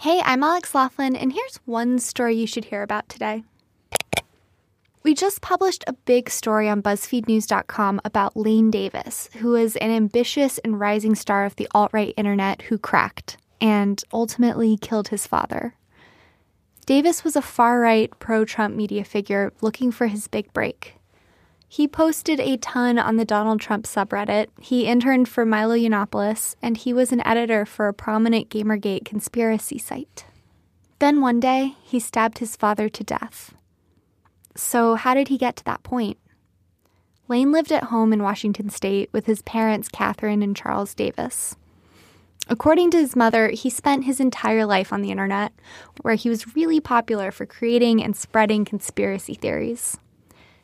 Hey, I'm Alex Laughlin, and here's one story you should hear about today. We just published a big story on BuzzFeedNews.com about Lane Davis, who is an ambitious and rising star of the alt right internet who cracked and ultimately killed his father. Davis was a far right, pro Trump media figure looking for his big break. He posted a ton on the Donald Trump subreddit. He interned for Milo Yiannopoulos, and he was an editor for a prominent Gamergate conspiracy site. Then one day, he stabbed his father to death. So, how did he get to that point? Lane lived at home in Washington state with his parents, Catherine and Charles Davis. According to his mother, he spent his entire life on the internet, where he was really popular for creating and spreading conspiracy theories.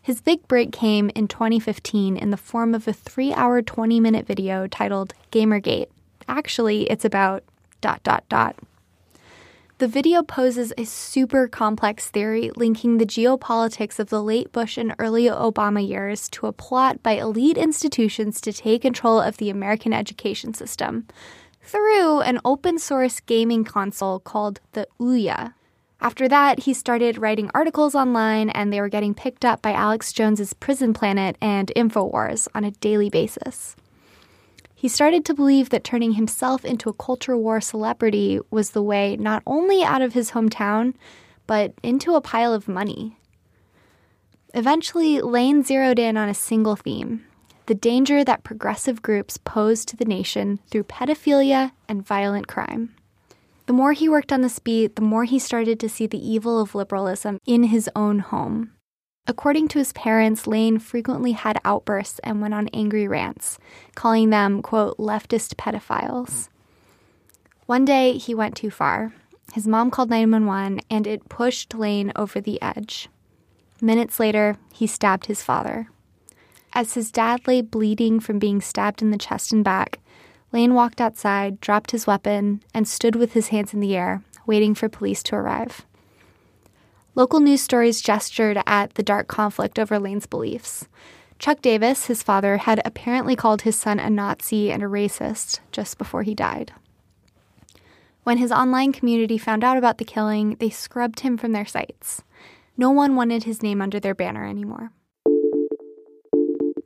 His big break came in 2015 in the form of a three hour, 20 minute video titled Gamergate. Actually, it's about dot dot dot. The video poses a super complex theory linking the geopolitics of the late Bush and early Obama years to a plot by elite institutions to take control of the American education system through an open source gaming console called the Ouya. After that, he started writing articles online, and they were getting picked up by Alex Jones's Prison Planet and InfoWars on a daily basis. He started to believe that turning himself into a culture war celebrity was the way not only out of his hometown, but into a pile of money. Eventually, Lane zeroed in on a single theme the danger that progressive groups pose to the nation through pedophilia and violent crime. The more he worked on this beat, the more he started to see the evil of liberalism in his own home. According to his parents, Lane frequently had outbursts and went on angry rants, calling them, quote, leftist pedophiles. One day, he went too far. His mom called 911, and it pushed Lane over the edge. Minutes later, he stabbed his father. As his dad lay bleeding from being stabbed in the chest and back, Lane walked outside, dropped his weapon, and stood with his hands in the air, waiting for police to arrive. Local news stories gestured at the dark conflict over Lane's beliefs. Chuck Davis, his father, had apparently called his son a Nazi and a racist just before he died. When his online community found out about the killing, they scrubbed him from their sites. No one wanted his name under their banner anymore.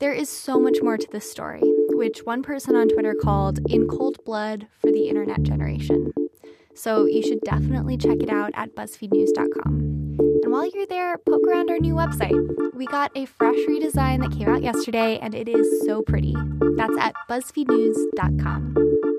There is so much more to this story which one person on Twitter called In Cold Blood for the Internet Generation. So you should definitely check it out at BuzzFeedNews.com. And while you're there, poke around our new website. We got a fresh redesign that came out yesterday, and it is so pretty. That's at BuzzFeedNews.com.